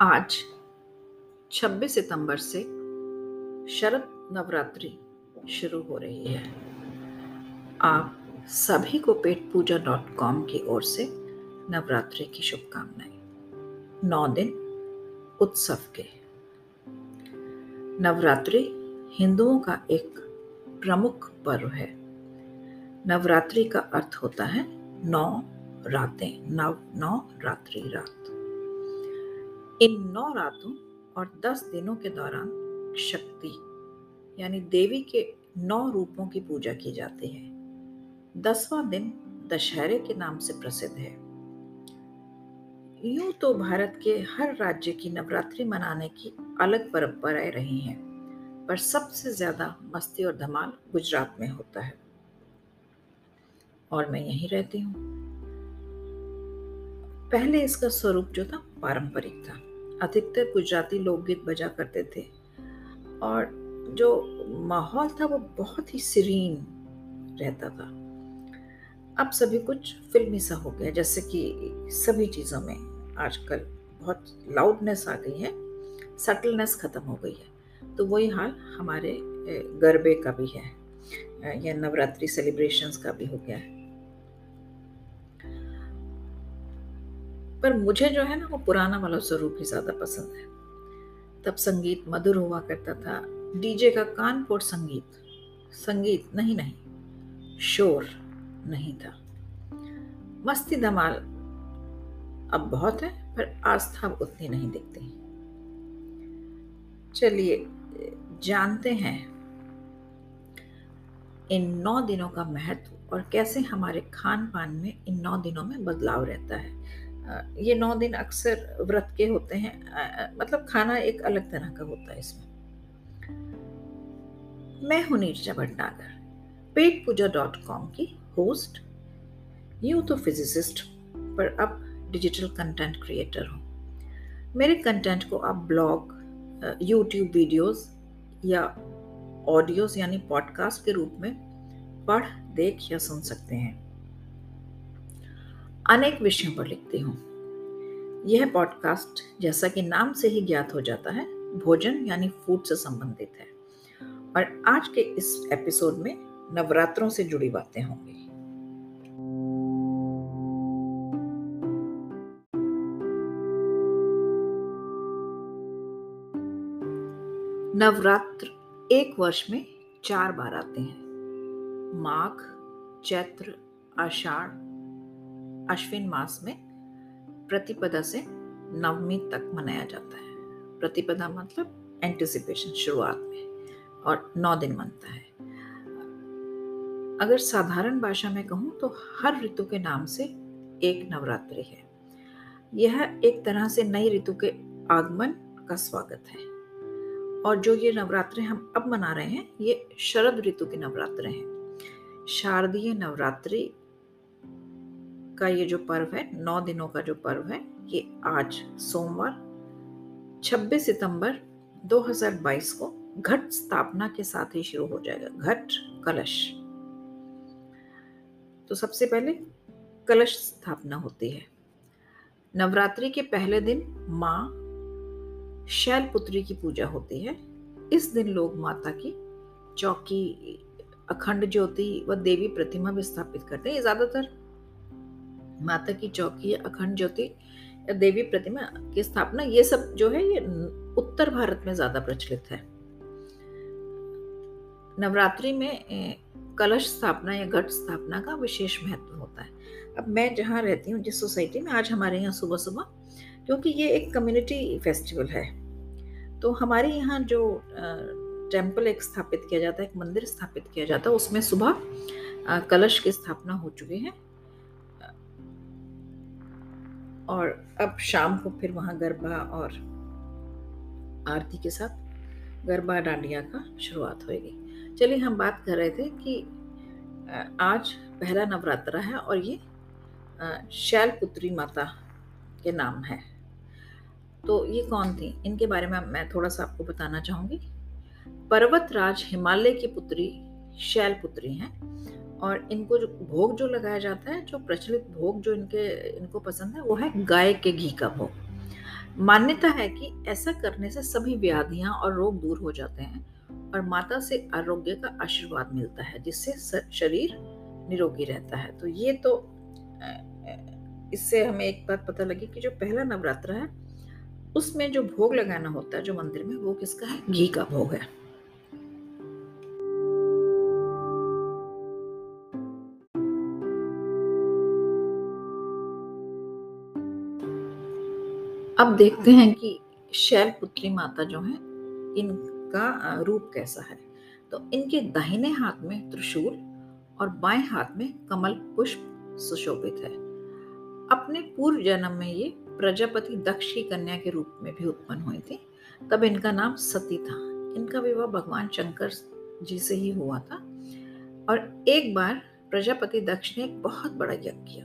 आज 26 सितंबर से शरद नवरात्रि शुरू हो रही है। आप सभी को पेट पूजा डॉट कॉम की ओर से नवरात्रि की शुभकामनाएँ। नौ दिन उत्सव के। नवरात्रि हिंदुओं का एक प्रमुख पर्व है। नवरात्रि का अर्थ होता है नौ रातें, नव, नौ रात्रि रात। इन नौ रातों और दस दिनों के दौरान शक्ति, यानी देवी के नौ रूपों की पूजा की जाती है। दसवां दिन दशहरे के नाम से प्रसिद्ध है। यूँ तो भारत के हर राज्य की नवरात्रि मनाने की अलग परंपराएँ रही हैं, पर सबसे ज़्यादा मस्ती और धमाल गुजरात में होता है। और मैं यहीं रहती हूँ। पहले इसका स्वरूप जो था, पारंपरिक था। अधिकतर गुजराती लोकगीत बजा करते थे। और जो माहौल था, वो बहुत ही सीरीन रहता था। अब सभी कुछ फिल्मी सा हो गया, जैसे कि सभी चीज़ों में आजकल बहुत लाउडनेस आ गई है सटलनेस ख़त्म हो गई है। तो वही हाल हमारे गरबे का भी है या नवरात्रि सेलिब्रेशंस का भी हो गया है। पर मुझे जो है ना वो पुराना वाला स्वरूप ही ज़्यादा पसंद है। तब संगीत मधुर हुआ करता था। डीजे का कानपुर संगीत संगीत नहीं नहीं, शोर नहीं था। मस्ती धमाल अब बहुत है, पर आस्था उतनी नहीं दिखती। चलिए, जानते हैं, इन नौ दिनों का महत्व और कैसे हमारे खान पान में इन नौ दिनों में बदलाव रहता है। ये नौ दिन अक्सर व्रत के होते हैं। मतलब खाना एक अलग तरह का होता है इसमें। मैं हूँ नीरजा भटनागर पेट पूजा डॉट कॉम की होस्ट। यूँ तो फिजिसिस्ट, पर अब डिजिटल कंटेंट क्रिएटर हूँ। मेरे कंटेंट को आप ब्लॉग यूट्यूब वीडियोस या ऑडियोज यानी पॉडकास्ट के रूप में पढ़, देख या सुन सकते हैं। अनेक विषयों पर लिखती हूँ। यह पॉडकास्ट जैसा कि नाम से ही ज्ञात हो जाता है, भोजन यानी फ़ूड से संबंधित है। और आज के इस एपिसोड में नवरात्रों से जुड़ी बातें होंगी। नवरात्र एक वर्ष में चार बार आते हैं। माघ, चैत्र, आषाढ़ अश्विन मास में प्रतिपदा से नवमी तक मनाया जाता है। प्रतिपदा मतलब एंटिसिपेशन शुरुआत में, और नौ दिन मनता है। अगर साधारण भाषा में कहूँ तो हर ऋतु के नाम से एक नवरात्रि है। यह एक तरह से नई ऋतु के आगमन का स्वागत है। और जो ये नवरात्रे हम अब मना रहे हैं, ये शरद ऋतु के नवरात्रे हैं। शारदीय नवरात्रि का ये जो पर्व है, नौ दिनों का जो पर्व है, ये आज सोमवार 26 सितंबर 2022 को घट स्थापना के साथ ही शुरू हो जाएगा, घट कलश। तो सबसे पहले कलश स्थापना होती है। नवरात्रि के पहले दिन माँ शैलपुत्री की पूजा होती है। इस दिन लोग माता की चौकी, अखंड ज्योति व देवी प्रतिमा भी स्थापित करते हैं। ये ज़्यादातर माता की चौकी, अखंड ज्योति या देवी प्रतिमा की स्थापना, ये सब जो है, ये उत्तर भारत में ज़्यादा प्रचलित है। नवरात्रि में कलश स्थापना या घट स्थापना का विशेष महत्व होता है। अब मैं जहाँ रहती हूँ, जिस सोसाइटी में आज हमारे यहाँ सुबह सुबह क्योंकि ये एक कम्युनिटी फेस्टिवल है तो हमारे यहाँ जो टेंपल एक स्थापित किया जाता है, एक मंदिर स्थापित किया जाता है, उसमें सुबह कलश की स्थापना हो चुकी है। और अब शाम को फिर वहाँ गरबा और आरती के साथ गरबा डांडिया का शुरुआत होगी चलिए हम बात कर रहे थे कि आज पहला नवरात्रा है और ये शैलपुत्री माता के नाम है। तो ये कौन थी? इनके बारे में मैं थोड़ा सा आपको बताना चाहूँगी। पर्वत राज हिमालय की पुत्री शैलपुत्री हैं। और इनको जो भोग जो लगाया जाता है, जो प्रचलित भोग जो इनके, इनको पसंद है, वो है गाय के घी का भोग। मान्यता है कि ऐसा करने से सभी व्याधियाँ और रोग दूर हो जाते हैं और माता से आरोग्य का आशीर्वाद मिलता है, जिससे शरीर निरोगी रहता है। तो ये तो इससे हमें एक बात पता लगी कि जो पहला नवरात्र है, उसमें जो भोग लगाना होता है, जो मंदिर में, वो किसका है? घी का भोग है। अब देखते हैं कि शैलपुत्री माता जो है, इनका रूप कैसा है? तो इनके दाहिने हाथ में त्रिशूल और बाएँ हाथ में कमल पुष्प सुशोभित है। अपने पूर्व जन्म में ये प्रजापति दक्ष की कन्या के रूप में भी उत्पन्न हुई थी। तब इनका नाम सती था। इनका विवाह भगवान शंकर जी से ही हुआ था। और एक बार प्रजापति दक्ष ने एक बहुत बड़ा यज्ञ किया।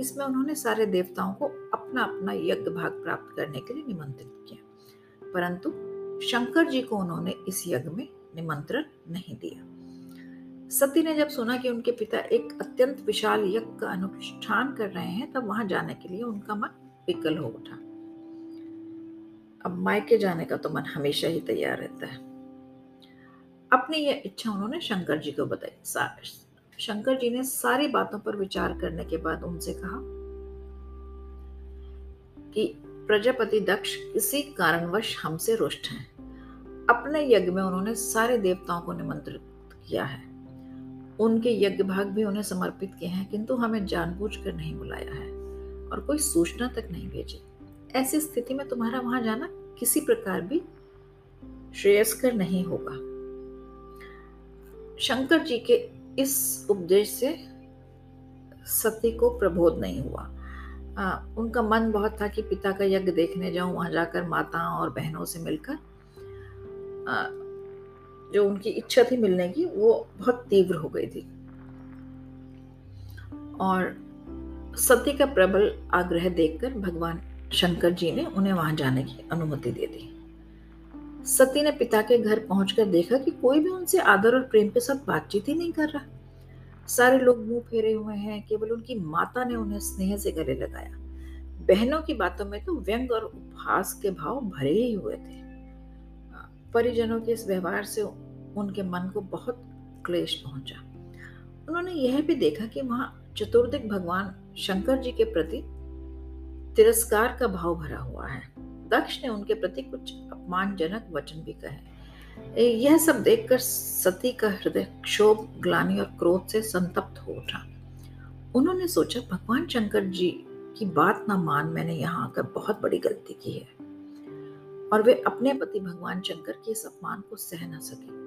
इसमें उन्होंने सारे देवताओं को अपना अपना यज्ञ भाग प्राप्त करने के लिए निमंत्रित किया। परंतु शंकर जी को उन्होंने इस यज्ञ में निमंत्रण नहीं दिया। सती ने जब सुना कि उनके पिता एक अत्यंत विशाल यज्ञ का अनुष्ठान कर रहे हैं, तब वहाँ जाने के लिए उनका मन विकल हो उठा। अब मायके जाने का तो मन हमेशा ही तैयार रहता है। अपनी यह इच्छा उन्होंने शंकर जी को बताई। शंकर जी ने सारी बातों पर विचार करने के बाद उनसे कहा कि प्रजापति दक्ष किसी कारणवश हमसे रुष्ट हैं। अपने यज्ञ में उन्होंने सारे देवताओं को निमंत्रित किया है। उनके यज्ञ भाग भी उन्हें समर्पित किए हैं, किंतु हमें जानबूझकर नहीं बुलाया है और कोई सूचना तक नहीं भेजी। ऐसी स्थिति में तुम्हारा वहाँ जाना किसी प्रकार भी श्रेयस्कर नहीं होगा। शंकर जी के इस उपदेश से सती को प्रबोध नहीं हुआ। आ, उनका मन बहुत था कि पिता का यज्ञ देखने जाऊँ वहाँ जाकर माताओं और बहनों से मिलकर। आ, जो उनकी इच्छा थी मिलने की वो बहुत तीव्र हो गई थी। और सती का प्रबल आग्रह देखकर भगवान शंकर जी ने उन्हें वहाँ जाने की अनुमति दे दी। सती ने पिता के घर पहुंचकर देखा कि कोई भी उनसे आदर और प्रेम के साथ बातचीत ही नहीं कर रहा। सारे लोग मुँह फेरे हुए हैं, केवल उनकी माता ने उन्हें स्नेह से गले लगाया। बहनों की बातों में तो व्यंग और उपहास के भाव भरे ही हुए थे। परिजनों के इस व्यवहार से उनके मन को बहुत क्लेश पहुँचा। उन्होंने यह भी देखा कि वहाँ चतुर्दिक भगवान शंकर जी के प्रति तिरस्कार का भाव भरा हुआ है। दक्ष ने उनके प्रति कुछ अपमानजनक वचन भी कहे। यह सब देखकर सती का हृदय क्षोभ, ग्लानी और क्रोध से संतप्त हो उठा। उन्होंने सोचा, भगवान शंकर जी की बात ना मान मैंने यहाँ आकर बहुत बड़ी गलती की है। और वे अपने पति भगवान शंकर के इस अपमान को सह न सके।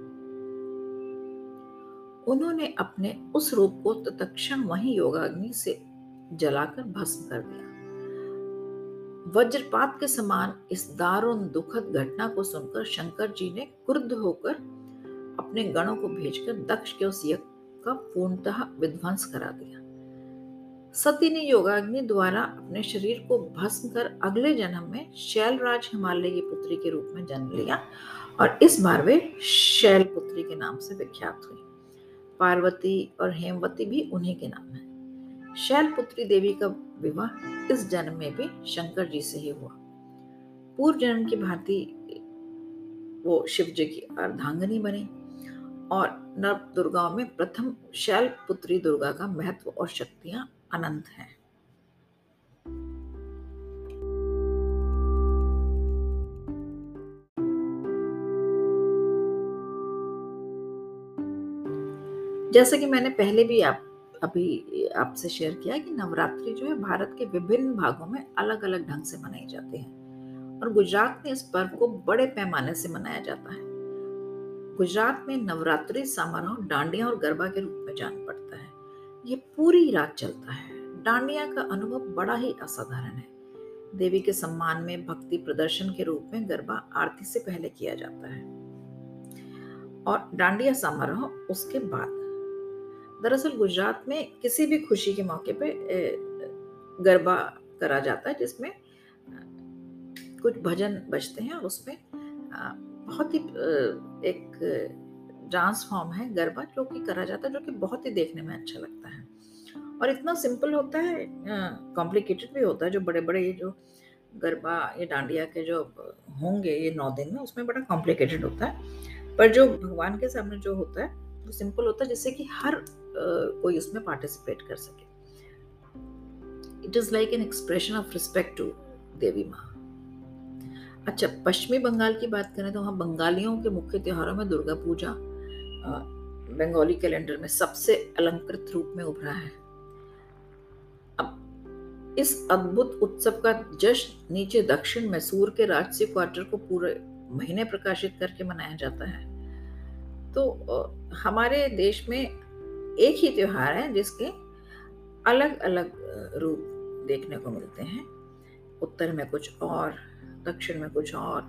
उन्होंने अपने उस रूप को तत्क्षण वही योगाग्नि से जलाकर भस्म कर दिया। वज्रपात के समान इस दारुण, दुखद घटना को सुनकर शंकर जी ने क्रुद्ध होकर अपने गणों को भेजकर दक्ष के उस यज्ञ का पूर्णतः विध्वंस करा दिया। सती ने योगाग्नि द्वारा अपने शरीर को भस्म कर अगले जन्म में शैलराज हिमालय की पुत्री के रूप में जन्म लिया और इस बार वे शैल पुत्री के नाम से विख्यात हुई। पार्वती और हेमवती भी उन्हीं के नाम है। शैलपुत्री देवी का विवाह इस जन्म में भी शंकर जी से ही हुआ। पूर्व जन्म की भांति वो शिव जी की अर्धांगनी बने और नव दुर्गाओं में प्रथम शैल पुत्री दुर्गा का महत्व और शक्तियाँ अनंत हैं। जैसे कि मैंने पहले भी आप अभी आपसे शेयर किया कि नवरात्रि जो है भारत के विभिन्न भागों में अलग अलग ढंग से मनाई जाती है। और गुजरात में इस पर्व को बड़े पैमाने से मनाया जाता है। गुजरात में नवरात्रि समारोह डांडिया और गरबा के रूप में जान पड़ता है। ये पूरी रात चलता है। डांडिया का अनुभव बड़ा ही असाधारण है। देवी के सम्मान में, भक्ति प्रदर्शन के रूप में गरबा आरती से पहले किया जाता है। और डांडिया समारोह उसके बाद दरअसल गुजरात में किसी भी खुशी के मौके पे गरबा करा जाता है, जिसमें कुछ भजन बजते हैं और उसमें बहुत ही एक डांस फॉर्म है गरबा जो कि करा जाता है, जो कि बहुत ही देखने में अच्छा लगता है। और इतना सिंपल होता है कॉम्प्लिकेटेड भी होता है, जो बड़े बड़े ये जो गरबा, ये डांडिया के जो होंगे ये नौ दिन में, उसमें बड़ा कॉम्प्लिकेटेड होता है। पर जो भगवान के सामने जो होता है सिंपल होता है, जिससे कि हर कोई उसमें पार्टिसिपेट कर सके। It is like an expression of respect to देवी माँ अच्छा पश्चिमी बंगाल की बात करें तो वहाँ बंगालियों के मुख्य त्योहारों में दुर्गा पूजा बंगाली कैलेंडर में सबसे अलंकृत रूप में उभरा है। अब, इस अद्भुत उत्सव का जश्न नीचे दक्षिण मैसूर के राजसी क्वार्टर को पूरे महीने प्रकाशित करके मनाया जाता है। तो हमारे देश में एक ही त्यौहार है जिसके अलग अलग रूप देखने को मिलते हैं। उत्तर में कुछ और, दक्षिण में कुछ और,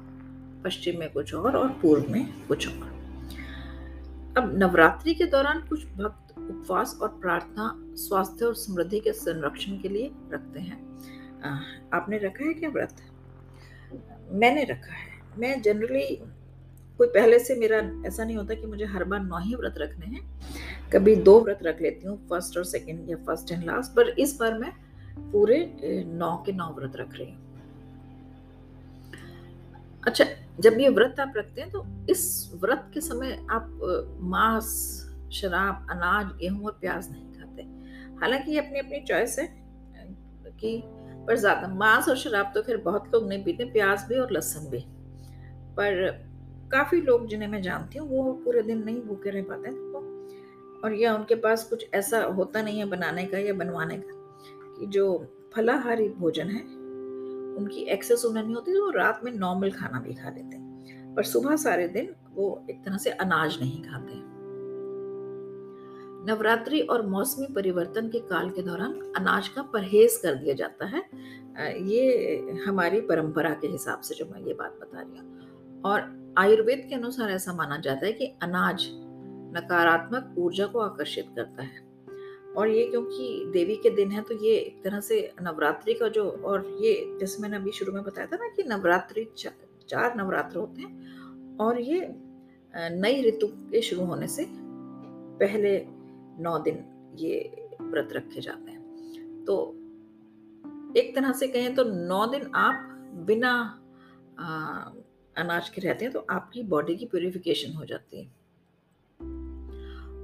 पश्चिम में कुछ और और पूर्व में कुछ और। अब नवरात्रि के दौरान कुछ भक्त उपवास और प्रार्थना स्वास्थ्य और समृद्धि के संरक्षण के लिए रखते हैं। आपने रखा है क्या व्रत? मैंने रखा है। मैं जनरली कोई पहले से मेरा ऐसा नहीं होता कि मुझे हर बार नौ ही व्रत रखने हैं। कभी दो व्रत रख लेती हूँ फ़र्स्ट और सेकंड या फ़र्स्ट एंड लास्ट पर इस बार मैं पूरे नौ के नौ व्रत रख रही हूँ। अच्छा जब ये व्रत आप रखते हैं तो इस व्रत के समय आप मांस, शराब, अनाज, गेहूँ और प्याज नहीं खाते। हालाँकि ये अपनी अपनी चॉइस है, कि पर ज़्यादा, मांस और शराब तो खैर बहुत लोग नहीं पीते, प्याज भी और लहसुन भी। पर काफ़ी लोग जिन्हें मैं जानती हूँ, वो पूरे दिन नहीं भूखे रह पाते हैं। तो और या उनके पास कुछ ऐसा होता नहीं है बनाने का या बनवाने का कि जो फलाहारी भोजन है, उनकी एक्सेस उन्हें नहीं होती तो वो रात में नॉर्मल खाना भी खा लेते हैं। पर सुबह सारे दिन वो एक तरह से अनाज नहीं खाते नवरात्रि और मौसमी परिवर्तन के काल के दौरान अनाज का परहेज कर दिया जाता है। ये हमारी परंपरा के हिसाब से जो मैं ये बात बता रही हूँ। और आयुर्वेद के अनुसार ऐसा माना जाता है कि अनाज नकारात्मक ऊर्जा को आकर्षित करता है। और ये क्योंकि देवी के दिन है तो ये एक तरह से नवरात्रि का जो और ये जैसे मैंने अभी शुरू में बताया था ना कि नवरात्रि चा, चार नवरात्र होते हैं और ये नई ऋतु के शुरू होने से पहले नौ दिन ये व्रत रखे जाते हैं। तो एक तरह से कहें तो नौ दिन आप बिना अनाज के रहते हैं तो आपकी बॉडी की प्योरिफिकेशन हो जाती है।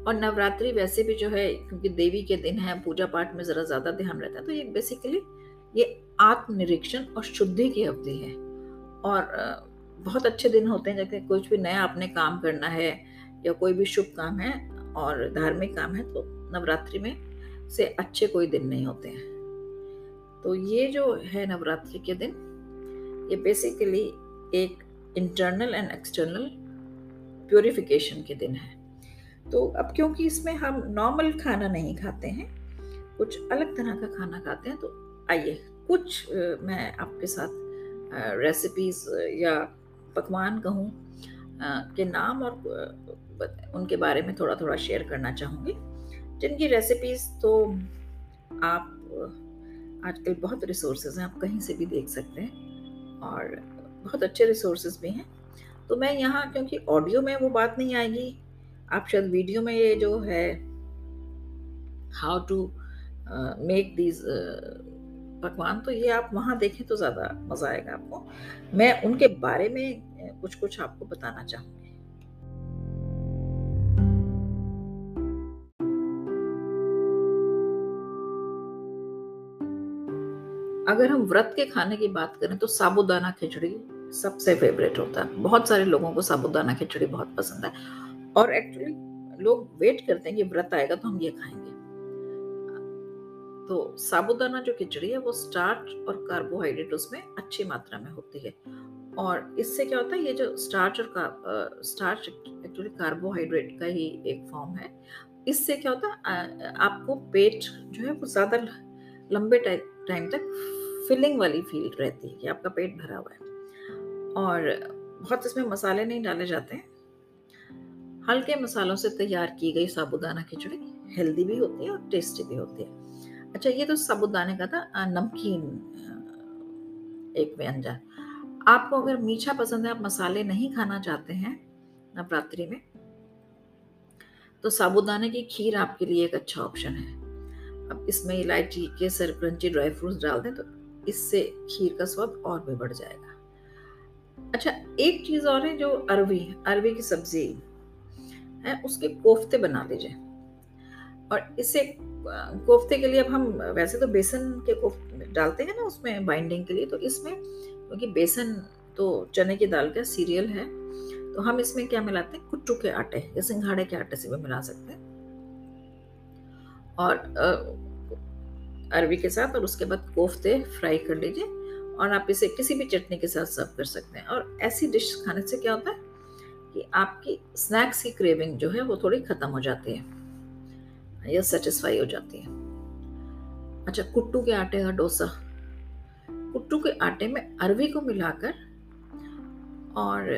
और नवरात्रि वैसे भी जो है, क्योंकि देवी के दिन है पूजा पाठ में ज़रा ज़्यादा ध्यान रहता है तो ये बेसिकली ये आत्मनिरीक्षण और शुद्धि की अवधि है। और बहुत अच्छे दिन होते हैं, जैसे कुछ भी नया आपने काम करना है, या कोई भी शुभ काम है और धार्मिक काम है तो नवरात्रि में से अच्छे कोई दिन नहीं होते हैं। तो ये जो है नवरात्रि के दिन, ये बेसिकली एक इंटरनल एंड एक्सटर्नल प्योरिफिकेशन के दिन है। तो अब क्योंकि इसमें हम नॉर्मल खाना नहीं खाते हैं, कुछ अलग तरह का खाना खाते हैं तो आइए कुछ मैं आपके साथ रेसिपीज़ या पकवान कहूँ के नाम और उनके बारे में थोड़ा थोड़ा शेयर करना चाहूँगी। जिनकी रेसिपीज़ तो आप आजकल बहुत रिसोर्सेज हैं, आप कहीं से भी देख सकते हैं। और बहुत अच्छे रिसोर्सेज भी हैं। तो मैं यहाँ, क्योंकि ऑडियो में वो बात नहीं आएगी, आप शायद वीडियो में ये जो है हाउ टू मेक दीज पकवान तो ये आप वहाँ देखें तो ज़्यादा मज़ा आएगा आपको। मैं उनके बारे में कुछ कुछ आपको बताना चाहूँगी। अगर हम व्रत के खाने की बात करें तो साबुदाना खिचड़ी सबसे फेवरेट होता है। बहुत सारे लोगों को साबुदाना खिचड़ी बहुत पसंद है। और एक्चुअली लोग वेट करते हैं कि व्रत आएगा तो हम ये खाएँगे। तो साबुदाना जो खिचड़ी है वो स्टार्च और कार्बोहाइड्रेट उसमें अच्छी मात्रा में होती है। और इससे क्या होता है ये जो स्टार्च और का, स्टार्च एक्चुअली कार्बोहाइड्रेट का ही एक फॉर्म है। इससे क्या होता है आपको पेट जो है वो ज़्यादा लंबे टाइम तक फिलिंग वाली फील रहती है कि आपका पेट भरा हुआ है। और बहुत इसमें मसाले नहीं डाले जाते हैं। हल्के मसालों से तैयार की गई साबुदाना खिचड़ी हेल्दी भी होती है और टेस्टी भी होती है। अच्छा ये तो साबुदाने का था नमकीन एक व्यंजन। आपको अगर मीठा पसंद है, आप मसाले नहीं खाना चाहते हैं नवरात्रि में तो साबुदाने की खीर आपके लिए एक अच्छा ऑप्शन है। अब इसमें इलायची केसर क्रंची ड्राई फ्रूट्स डाल दें तो इससे खीर का स्वाद और भी बढ़ जाएगा। अच्छा एक चीज़ और है जो अरवी अरवी की सब्ज़ी है, उसके कोफ्ते बना लीजिए। और इसे कोफ्ते के लिए अब हम, वैसे तो बेसन के कोफ्ते डालते हैं ना उसमें बाइंडिंग के लिए तो इसमें, क्योंकि बेसन तो चने की दाल का सीरियल है तो हम इसमें क्या मिलाते हैं, कुट्टू के आटे, या सिंघाड़े के आटे से भी मिला सकते हैं। और अरवी के साथ, और उसके बाद कोफ्ते फ्राई कर लीजिए। और आप इसे किसी भी चटनी के साथ सर्व कर सकते हैं। और ऐसी डिश खाने से क्या होता है कि आपकी स्नैक्स की क्रेविंग जो है वो थोड़ी ख़त्म हो जाती है या सेटिस्फाई हो जाती है। अच्छा कुट्टू के आटे का डोसा। कुट्टू के आटे में अरवी को मिलाकर और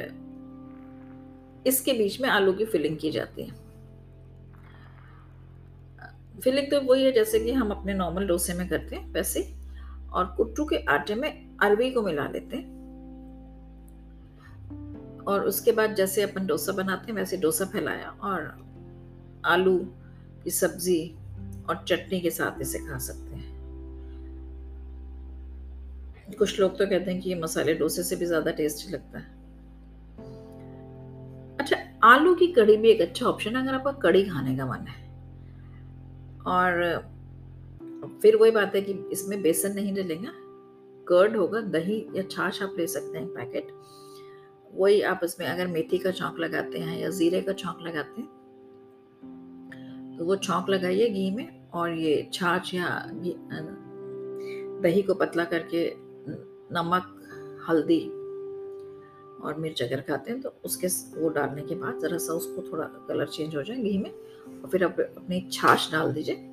इसके बीच में आलू की फिलिंग की जाती है। फिलिंग तो वही है जैसे कि हम अपने नॉर्मल डोसे में करते हैं, वैसे और कुट्टू के आटे में अरवी को मिला लेते हैं। और उसके बाद जैसे अपन डोसा बनाते हैं, वैसे डोसा फैलाया और आलू की सब्ज़ी और चटनी के साथ इसे खा सकते हैं। कुछ लोग तो कहते हैं कि ये मसाले डोसे से भी ज़्यादा टेस्टी लगता है। अच्छा आलू की कड़ी भी एक अच्छा ऑप्शन है, अगर आपका कड़ी खाने का मन है। और फिर वही बात है कि इसमें बेसन नहीं डलेगा कर्ड होगा, दही या छाछ आप ले सकते हैं पैकेट वही आप इसमें अगर मेथी का चौंक लगाते हैं या ज़ीरे का चौंक लगाते हैं तो वो चौंक लगाइए घी में और ये छाछ या दही को पतला करके नमक, हल्दी और मिर्च अगर खाते हैं तो उसके वो डालने के बाद ज़रा सा उसको थोड़ा कलर चेंज हो जाए घी में और फिर आप अपनी छाछ डाल दीजिए।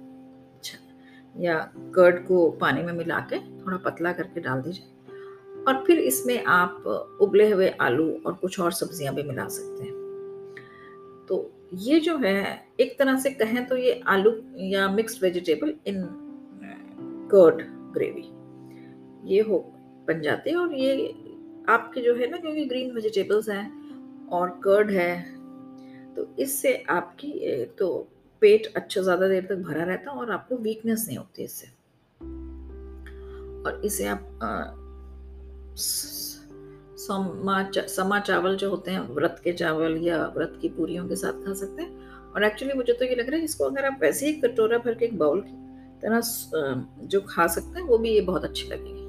या कर्ड को पानी में मिला के थोड़ा पतला करके डाल दीजिए। और फिर इसमें आप उबले हुए आलू और कुछ और सब्ज़ियाँ भी मिला सकते हैं। तो ये जो है, एक तरह से कहें तो ये आलू या mixed vegetable in curd gravy ये हो, बन जाते हैं और ये आपके जो है ना, क्योंकि ग्रीन वेजिटेबल्स हैं और कर्ड है तो इससे आपकी तो पेट अच्छा ज़्यादा देर तक भरा रहता है और आपको वीकनेस नहीं होती इससे। और इसे आप समा समा चावल जो होते हैं, व्रत के चावल या व्रत की पूरियों के साथ खा सकते हैं। और एक्चुअली मुझे तो ये लग रहा है इसको अगर आप वैसे ही कटोरा भर के एक बाउल की तरह जो खा सकते हैं, वो भी ये बहुत अच्छी लगेगी।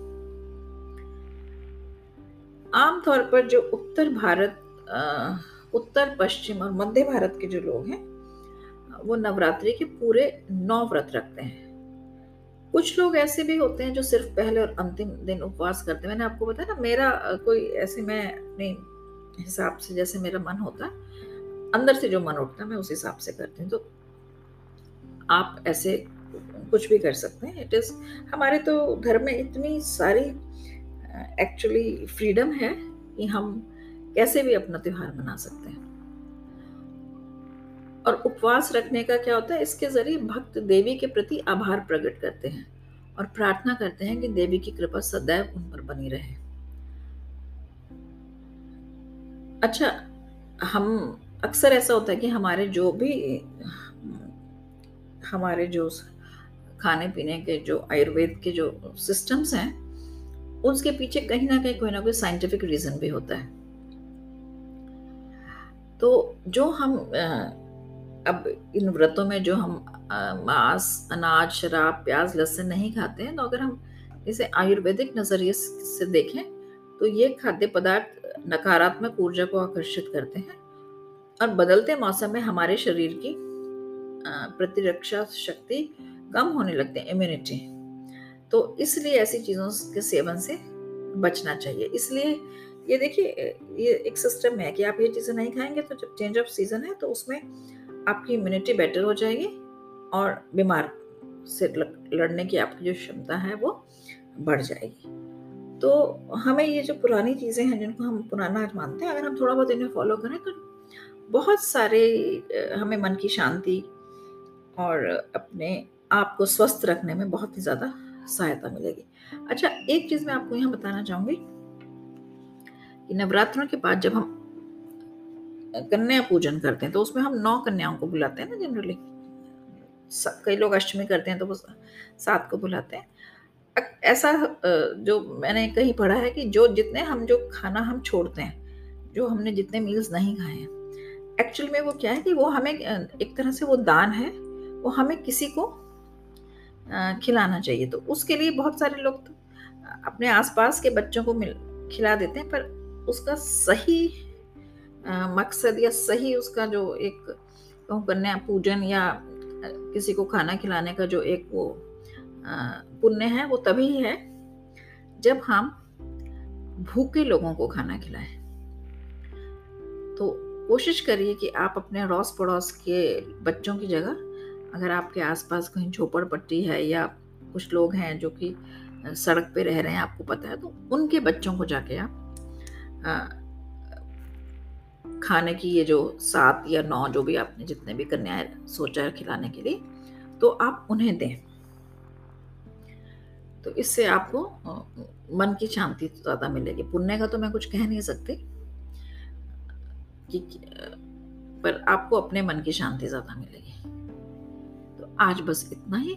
आमतौर पर जो उत्तर भारत उत्तर पश्चिम और मध्य भारत के जो लोग हैं वो नवरात्रि के पूरे नौ व्रत रखते हैं। कुछ लोग ऐसे भी होते हैं जो सिर्फ़ पहले और अंतिम दिन उपवास करते हैं। मैंने आपको बताया ना, मेरा कोई ऐसे मैं अपने हिसाब से जैसे मेरा मन होता है अंदर से जो मन उठता है मैं उस हिसाब से करती हूँ। तो आप ऐसे कुछ भी कर सकते हैं। इट इज़ हमारे तो धर्म में इतनी सारी एक्चुअली फ्रीडम है कि हम कैसे भी अपना त्यौहार मना सकते हैं। और उपवास रखने का क्या होता है? इसके ज़रिए भक्त देवी के प्रति आभार प्रकट करते हैं और प्रार्थना करते हैं कि देवी की कृपा सदैव उन पर बनी रहे। अच्छा हम, अक्सर ऐसा होता है कि हमारे जो भी, हमारे जो खाने पीने के जो आयुर्वेद के जो सिस्टम्स हैं, उसके पीछे कहीं ना कहीं, कोई ना कोई साइंटिफिक रीजन भी होता है। तो जो हम अब इन व्रतों में जो हम मांस, अनाज, शराब, प्याज, लहसुन नहीं खाते हैं तो अगर हम इसे आयुर्वेदिक नज़रिए से देखें तो ये खाद्य पदार्थ नकारात्मक ऊर्जा को आकर्षित करते हैं और बदलते मौसम में हमारे शरीर की प्रतिरक्षा शक्ति कम होने लगते हैं इम्यूनिटी तो इसलिए ऐसी चीज़ों के सेवन से बचना चाहिए। इसलिए ये देखिए, ये एक सिस्टम है कि आप ये चीज़ें नहीं खाएँगे तो जब चेंज ऑफ़ सीज़न है तो उसमें आपकी इम्यूनिटी बेटर हो जाएगी और बीमार से लड़ने की आपकी जो क्षमता है वो बढ़ जाएगी। तो हमें ये जो पुरानी चीज़ें हैं जिनको हम पुराना मानते हैं, अगर हम थोड़ा बहुत इन्हें फॉलो करें तो बहुत सारे हमें मन की शांति और अपने आप को स्वस्थ रखने में बहुत ही ज़्यादा सहायता मिलेगी। अच्छा एक चीज़ मैं आपको यहाँ बताना चाहूँगी कि नवरात्रों के बाद जब हम कन्या पूजन करते हैं तो उसमें हम नौ कन्याओं को बुलाते हैं ना जनरली कई लोग अष्टमी करते हैं तो वो सात को बुलाते हैं। ऐसा जो मैंने कहीं पढ़ा है कि जो जितने हम, जो खाना हम छोड़ते हैं, जो हमने जितने मील्स नहीं खाए हैं एक्चुअल में वो क्या है कि वो हमें एक तरह से वो दान है, वो हमें किसी को खिलाना चाहिए। तो उसके लिए बहुत सारे लोग तो अपने आसपास के बच्चों को मिल, खिला देते हैं, पर उसका सही मकसद या सही उसका जो एक कहूँ कन्या पूजन या किसी को खाना खिलाने का जो एक वो पुण्य है, वो तभी है जब हम भूखे लोगों को खाना खिलाएँ। तो कोशिश करिए कि आप अपने अड़ोस पड़ोस के बच्चों की जगह, अगर आपके आसपास कहीं झोपड़ पट्टी है या कुछ लोग हैं जो कि सड़क पे रह रहे हैं, आपको पता है तो उनके बच्चों को जाके आप खाने की ये जो सात या नौ जो भी आपने जितने भी कन्याएँ सोचा है खिलाने के लिए तो आप उन्हें दें। तो इससे आपको मन की शांति तो ज़्यादा मिलेगी। पुण्य का तो मैं कुछ कह नहीं सकती कि, पर आपको अपने मन की शांति ज़्यादा मिलेगी। तो आज बस इतना ही।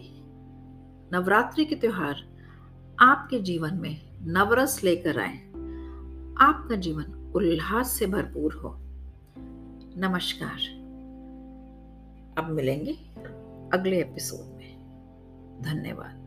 नवरात्रि के त्योहार आपके जीवन में नवरस लेकर आए। आपका जीवन उल्लास से भरपूर हो। नमस्कार। अब मिलेंगे अगले एपिसोड में। धन्यवाद।